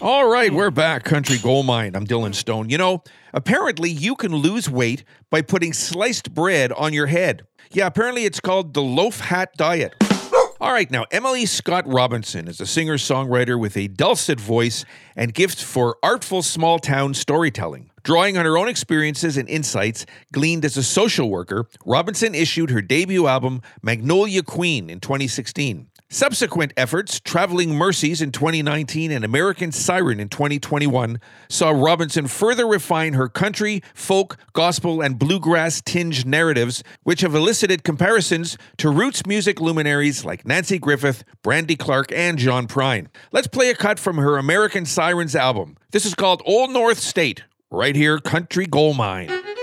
All right, we're back. Country Gold Mine. I'm Dylan Stone. You know, apparently you can lose weight by putting sliced bread on your head. Yeah, apparently it's called the loaf hat diet. All right, now, Emily Scott Robinson is a singer songwriter with a dulcet voice and gift for artful small town storytelling. Drawing on her own experiences and insights gleaned as a social worker, Robinson issued her debut album, Magnolia Queen, in 2016. Subsequent efforts, Traveling Mercies in 2019 and American Siren in 2021, saw Robinson further refine her country, folk, gospel, and bluegrass tinged narratives, which have elicited comparisons to roots music luminaries like Nanci Griffith, Brandy Clark, and John Prine. Let's play a cut from her American Sirens album. This is called Old North State, right here, Country Gold Mine.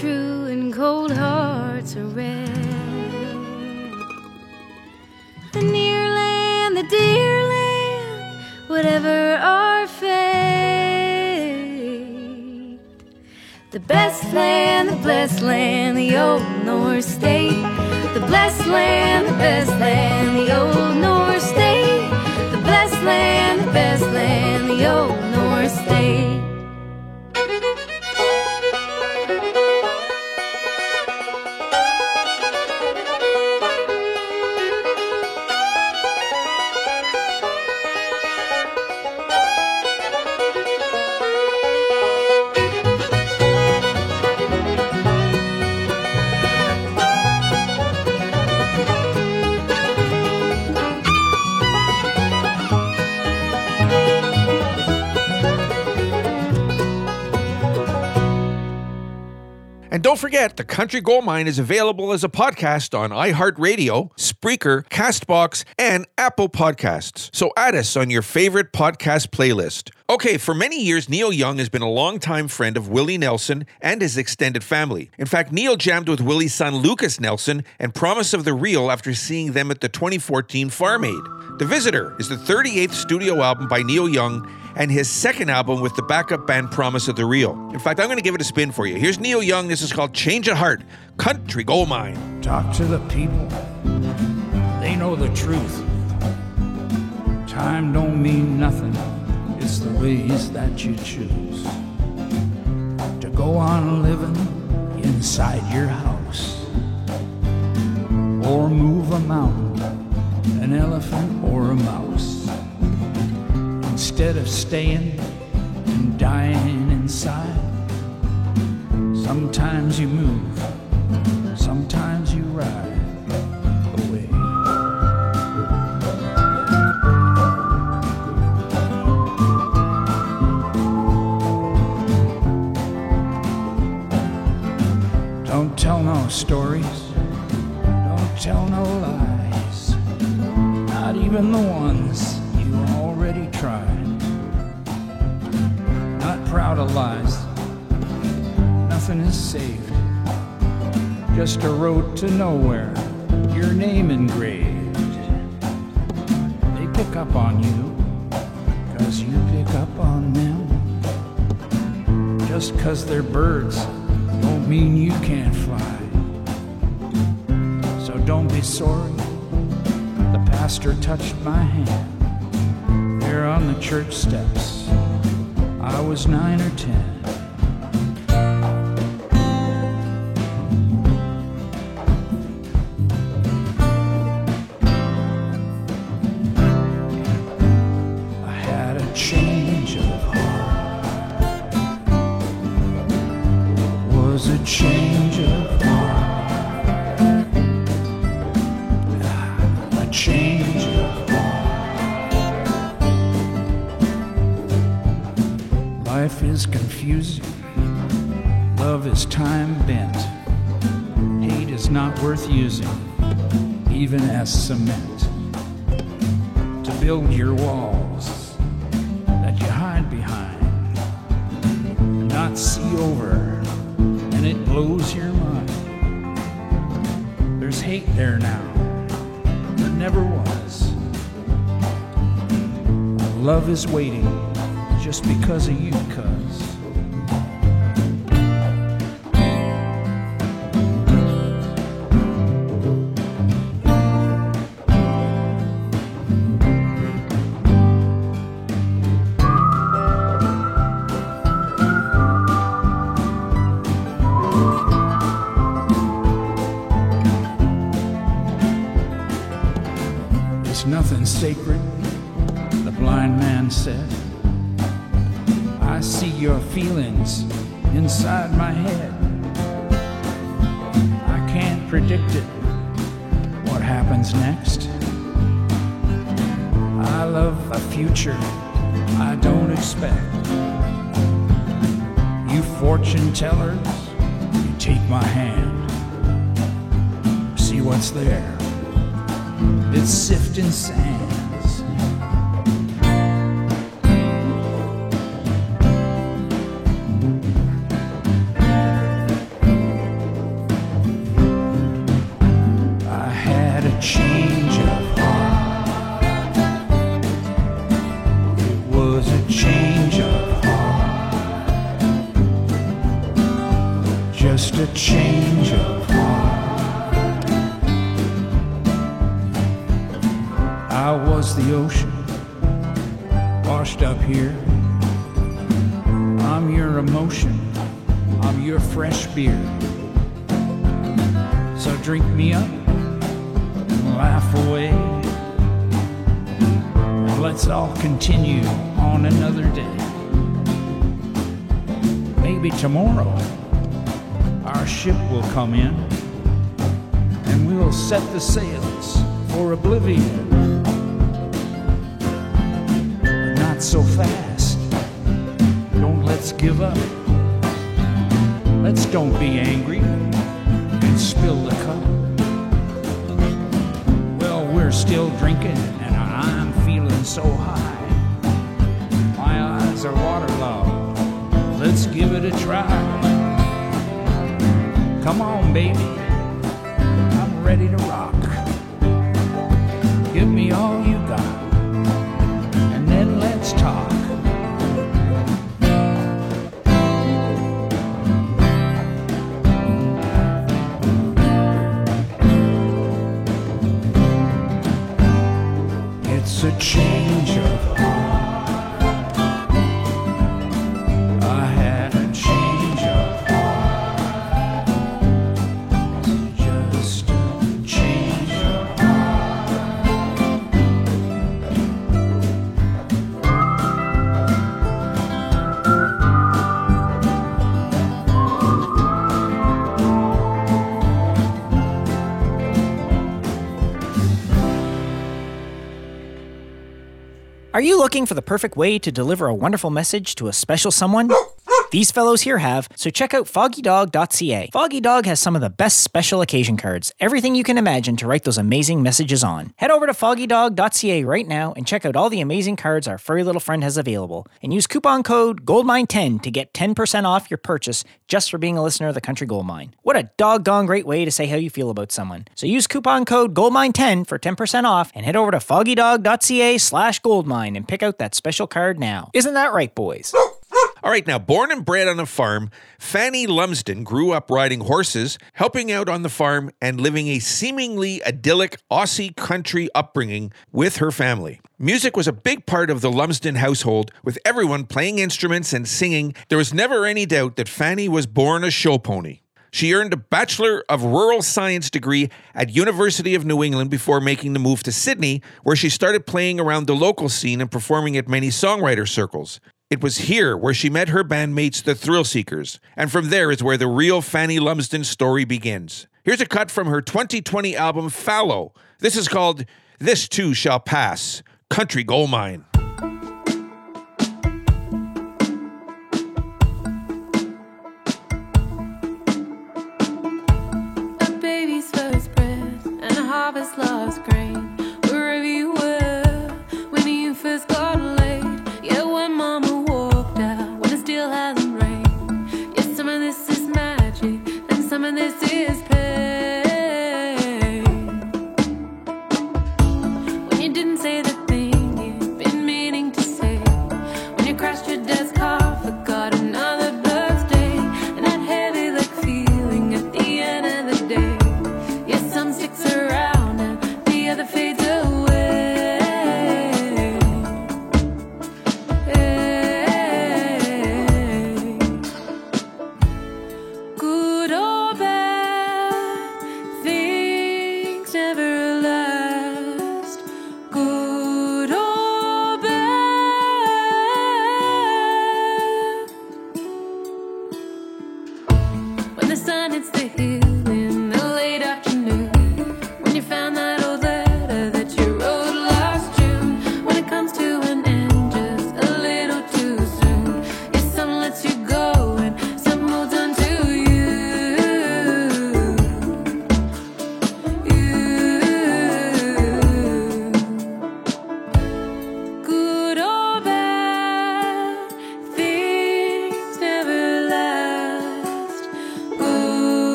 True and cold hearts are red. The near land, the dear land, whatever our fate. The best land, the blessed land, the old North State. The blessed land, the best land, the old North State. The blessed land, the best land, the old North State. And don't forget, the Country Gold Mine is available as a podcast on iHeartRadio, Spreaker, Castbox, and Apple Podcasts. So add us on your favorite podcast playlist. Okay, for many years, Neil Young has been a longtime friend of Willie Nelson and his extended family. In fact, Neil jammed with Willie's son Lukas Nelson and Promise of the Real after seeing them at the 2014 Farm Aid. The Visitor is the 38th studio album by Neil Young and his second album with the backup band Promise of the Real. In fact, I'm going to give it a spin for you. Here's Neil Young. This is called Change of Heart, Country Gold Mine. Talk to the people, they know the truth. Time don't mean nothing, it's the ways that you choose to go on living inside your house or move a mountain, an elephant, or a mouse instead of staying and dying inside. Sometimes you move, sometimes you ride. Saved. Just a road to nowhere. Your name engraved. They pick up on you. Cause you pick up on them. Just cause they're birds don't mean you can't fly. So don't be sorry. The pastor touched my hand. There on the church steps. I was nine or ten. Change of heart. A change of heart. Life is confusing. Love is time bent. Hate is not worth using, even as cement to build your walls hate there now, but never was. Love is waiting just because of you, cuz. It's nothing sacred, the blind man said. I see your feelings inside my head. I can't predict it, what happens next. I love a future I don't expect. You fortune tellers, you take my hand. See what's there. It's sifting sands. Emotion, I'm your fresh beer. So drink me up and laugh away. And let's all continue on another day. Maybe tomorrow our ship will come in and we'll set the sails for oblivion. But not so fast. Let's give up. Let's don't be angry and spill the cup. Well, we're still drinking and I'm feeling so high. My eyes are waterlogged. Let's give it a try. Come on, baby. I'm ready to rock. Give me all a change of heart. Are you looking for the perfect way to deliver a wonderful message to a special someone? These fellows here have, so check out foggydog.ca. Foggy Dog has some of the best special occasion cards, everything you can imagine to write those amazing messages on. Head over to foggydog.ca right now and check out all the amazing cards our furry little friend has available. And use coupon code GOLDMINE10 to get 10% off your purchase just for being a listener of the Country Gold Mine. What a doggone great way to say how you feel about someone. So use coupon code GOLDMINE10 for 10% off and head over to foggydog.ca slash goldmine and pick out that special card now. Isn't that right, boys? All right, now, born and bred on a farm, Fanny Lumsden grew up riding horses, helping out on the farm, and living a seemingly idyllic Aussie country upbringing with her family. Music was a big part of the Lumsden household, with everyone playing instruments and singing. There was never any doubt that Fanny was born a show pony. She earned a Bachelor of Rural Science degree at University of New England before making the move to Sydney, where she started playing around the local scene and performing at many songwriter circles. It was here where she met her bandmates, the Thrill Seekers, and from there is where the real Fanny Lumsden story begins. Here's a cut from her 2020 album Fallow. This is called This Too Shall Pass Country Gold Mine.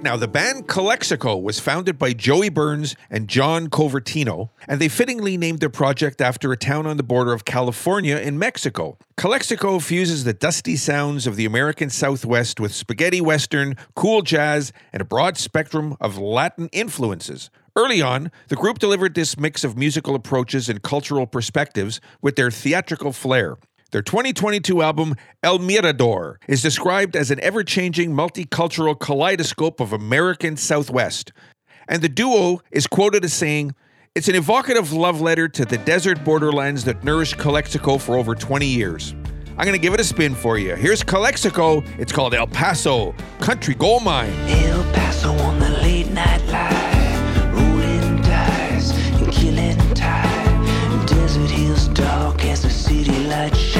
Right, now the band Calexico was founded by Joey Burns and John Convertino, and they fittingly named their project after a town on the border of California in Mexico. Calexico fuses the dusty sounds of the American Southwest with spaghetti western, cool jazz, and a broad spectrum of Latin influences. Early on, the group delivered this mix of musical approaches and cultural perspectives with their theatrical flair. Their 2022 album, El Mirador, is described as an ever changing multicultural kaleidoscope of American Southwest. And the duo is quoted as saying, It's an evocative love letter to the desert borderlands that nourished Calexico for over 20 years. I'm going to give it a spin for you. Here's Calexico. It's called El Paso Country Gold Mine. El Paso on the late night line, rolling dice and killing time. Desert hills dark as the city lights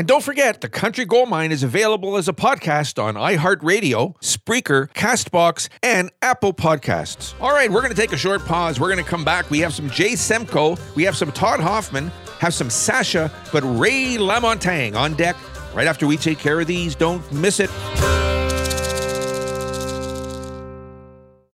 And don't forget, the Country Gold Mine is available as a podcast on iHeartRadio, Spreaker, Castbox, and Apple Podcasts. All right, we're going to take a short pause. We're going to come back. We have some Jay Semko, we have some Todd Hoffman, have some Sasha, but Ray LaMontagne on deck right after we take care of these. Don't miss it.